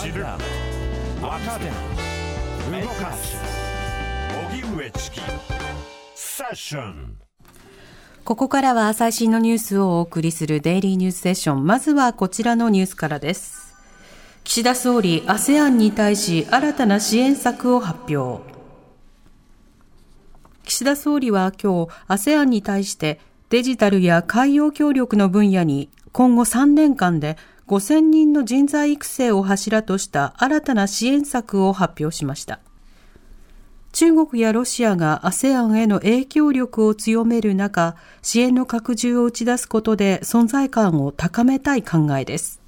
知る若手動かす荻上チキセッションここからは最新のニュースをお送りするデイリーニュースセッション。まずはこちらのニュースからです。岸田総理、ASEAN に対し新たな支援策を発表。岸田総理は今日、ASEAN に対してデジタルや海洋協力の分野に今後3年間で5000人の人材育成を柱とした新たな支援策を発表しました。中国やロシアが ASEAN への影響力を強める中、支援の拡充を打ち出すことで存在感を高めたい考えです。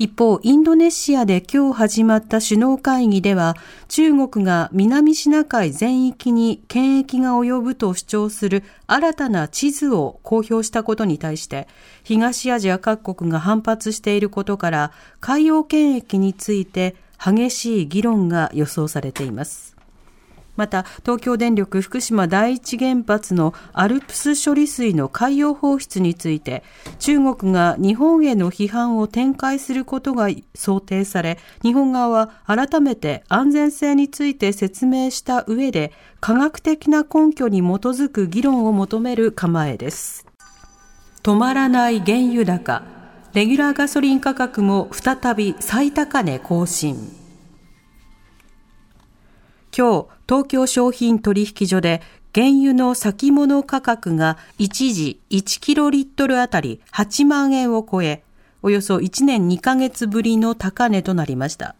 一方、インドネシアで今日始まった首脳会議では、中国が南シナ海全域に権益が及ぶと主張する新たな地図を公表したことに対して、東アジア各国が反発していることから、海洋権益について激しい議論が予想されています。また東京電力福島第一原発のアルプス処理水の海洋放出について中国が日本への批判を展開することが想定され日本側は改めて安全性について説明した上で科学的な根拠に基づく議論を求める構えです。止まらない原油高レギュラーガソリン価格も再び最高値更新。今日、東京商品取引所で原油の先物価格が一時1キロリットルあたり8万円を超え、およそ1年2ヶ月ぶりの高値となりました。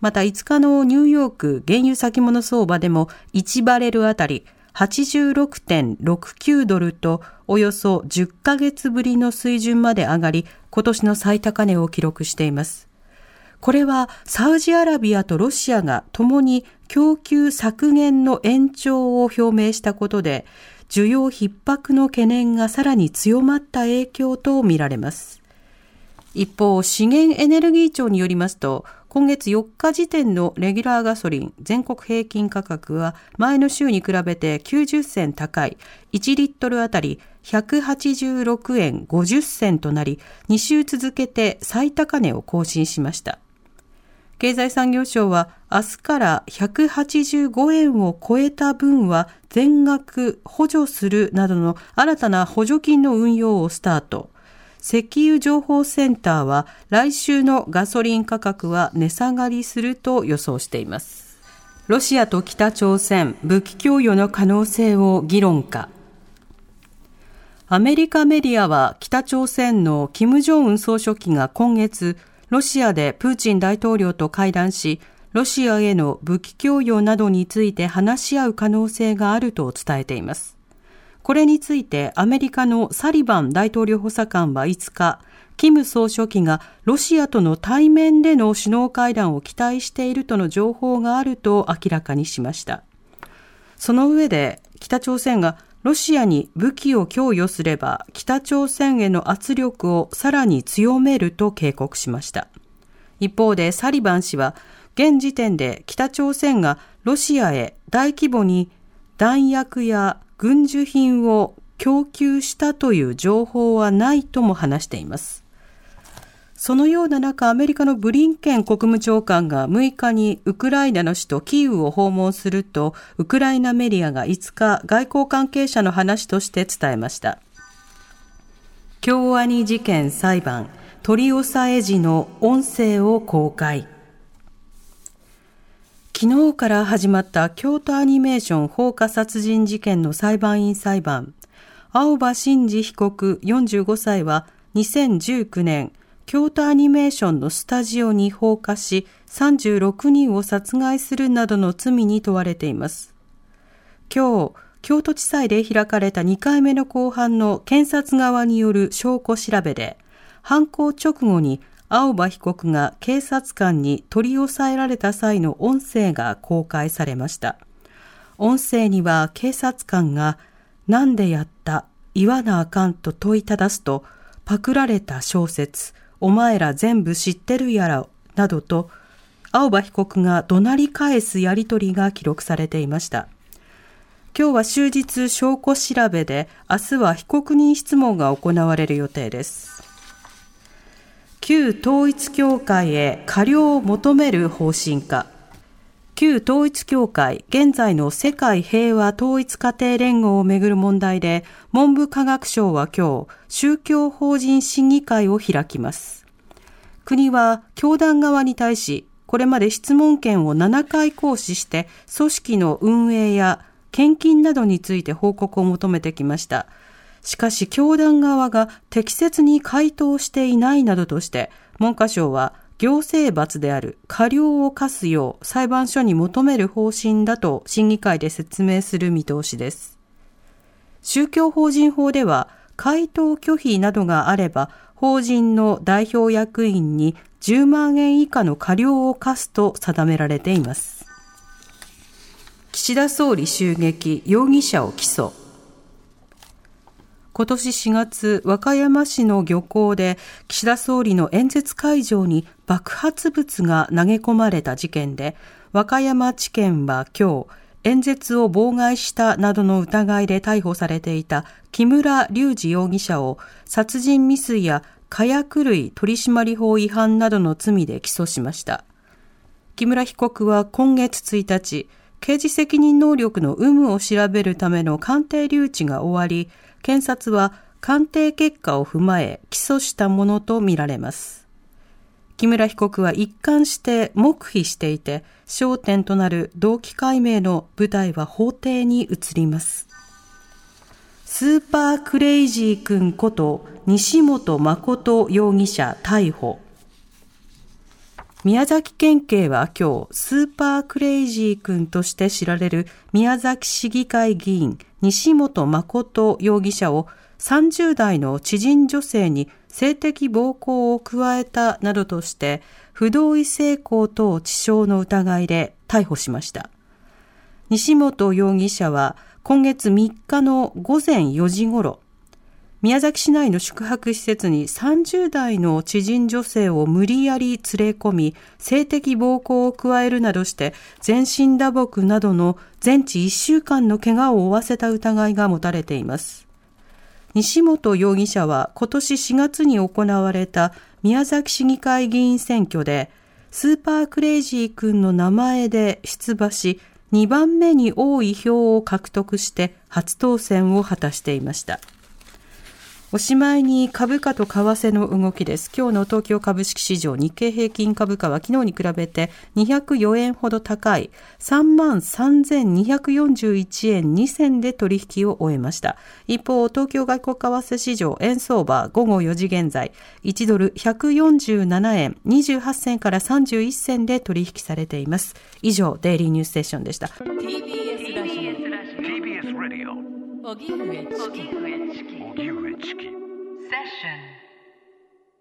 また5日のニューヨーク原油先物相場でも1バレルあたり86.69ドルとおよそ10ヶ月ぶりの水準まで上がり、今年の最高値を記録しています。これはサウジアラビアとロシアが共に供給削減の延長を表明したことで、需要逼迫の懸念がさらに強まった影響とみられます。一方、資源エネルギー庁によりますと、今月4日時点のレギュラーガソリン全国平均価格は前の週に比べて90銭高い1リットルあたり186円50銭となり2週続けて最高値を更新しました。経済産業省は明日から185円を超えた分は全額補助するなどの新たな補助金の運用をスタート。石油情報センターは来週のガソリン価格は値下がりすると予想しています。ロシアと北朝鮮武器供与の可能性を議論か。アメリカメディアは北朝鮮の金正恩総書記が今月ロシアでプーチン大統領と会談し、ロシアへの武器供与などについて話し合う可能性があると伝えています。これについてアメリカのサリバン大統領補佐官は5日、キム総書記がロシアとの対面での首脳会談を期待しているとの情報があると明らかにしました。その上で北朝鮮がロシアに武器を供与すれば北朝鮮への圧力をさらに強めると警告しました。一方でサリバン氏は現時点で北朝鮮がロシアへ大規模に弾薬や軍需品を供給したという情報はないとも話しています。そのような中、アメリカのブリンケン国務長官が6日にウクライナの首都キーウを訪問すると、ウクライナメディアが5日、外交関係者の話として伝えました。京アニ事件裁判、取り押さえ時の音声を公開。昨日から始まった京都アニメーション放火殺人事件の裁判員裁判。青葉真司被告45歳は2019年、京都アニメーションのスタジオに放火し、36人を殺害するなどの罪に問われています。今日、京都地裁で開かれた2回目の公判の検察側による証拠調べで、犯行直後に青葉被告が警察官に取り押さえられた際の音声が公開されました。音声には警察官が、なんでやった？言わなあかんと問いただすと、パクられた小説、お前ら全部知ってるやら、などと、青葉被告が怒鳴り返すやりとりが記録されていました。今日は終日証拠調べで、明日は被告人質問が行われる予定です。旧統一教会へ過料を求める方針か。旧統一教会、現在の世界平和統一家庭連合をめぐる問題で、文部科学省は今日、宗教法人審議会を開きます。国は、教団側に対し、これまで質問権を7回行使して、組織の運営や献金などについて報告を求めてきました。しかし、教団側が適切に回答していないなどとして、文科省は行政罰である過料を課すよう裁判所に求める方針だと審議会で説明する見通しです。宗教法人法では回答拒否などがあれば法人の代表役員に10万円以下の過料を課すと定められています。岸田総理襲撃、容疑者を起訴。今年4月、和歌山市の漁港で岸田総理の演説会場に爆発物が投げ込まれた事件で、和歌山地検は今日、演説を妨害したなどの疑いで逮捕されていた木村隆二容疑者を殺人未遂や火薬類取締法違反などの罪で起訴しました。木村被告は今月1日、刑事責任能力の有無を調べるための鑑定留置が終わり、検察は鑑定結果を踏まえ起訴したものとみられます。木村被告は一貫して黙秘していて、焦点となる動機解明の舞台は法廷に移ります。スーパークレイジー君こと西本誠容疑者逮捕。宮崎県警は今日、スーパークレイジー君として知られる宮崎市議会議員、西本誠容疑者を30代の知人女性に性的暴行を加えたなどとして、不同意性交等致傷の疑いで逮捕しました。西本容疑者は今月3日の午前4時ごろ、宮崎市内の宿泊施設に30代の知人女性を無理やり連れ込み、性的暴行を加えるなどして、全身打撲などの全治1週間の怪我を負わせた疑いが持たれています。西本容疑者は今年4月に行われた宮崎市議会議員選挙で、スーパークレイジー君の名前で出馬し、2番目に多い票を獲得して初当選を果たしていました。おしまいに株価と為替の動きです。今日の東京株式市場日経平均株価は昨日に比べて204円ほど高い33,241円2銭で取引を終えました。一方、東京外国為替市場円相場午後4時現在1ドル147円28銭から31銭で取引されています。以上、デイリーニュースセッションでした。TBS ラジオ TBS ラジオ荻上チキ Session.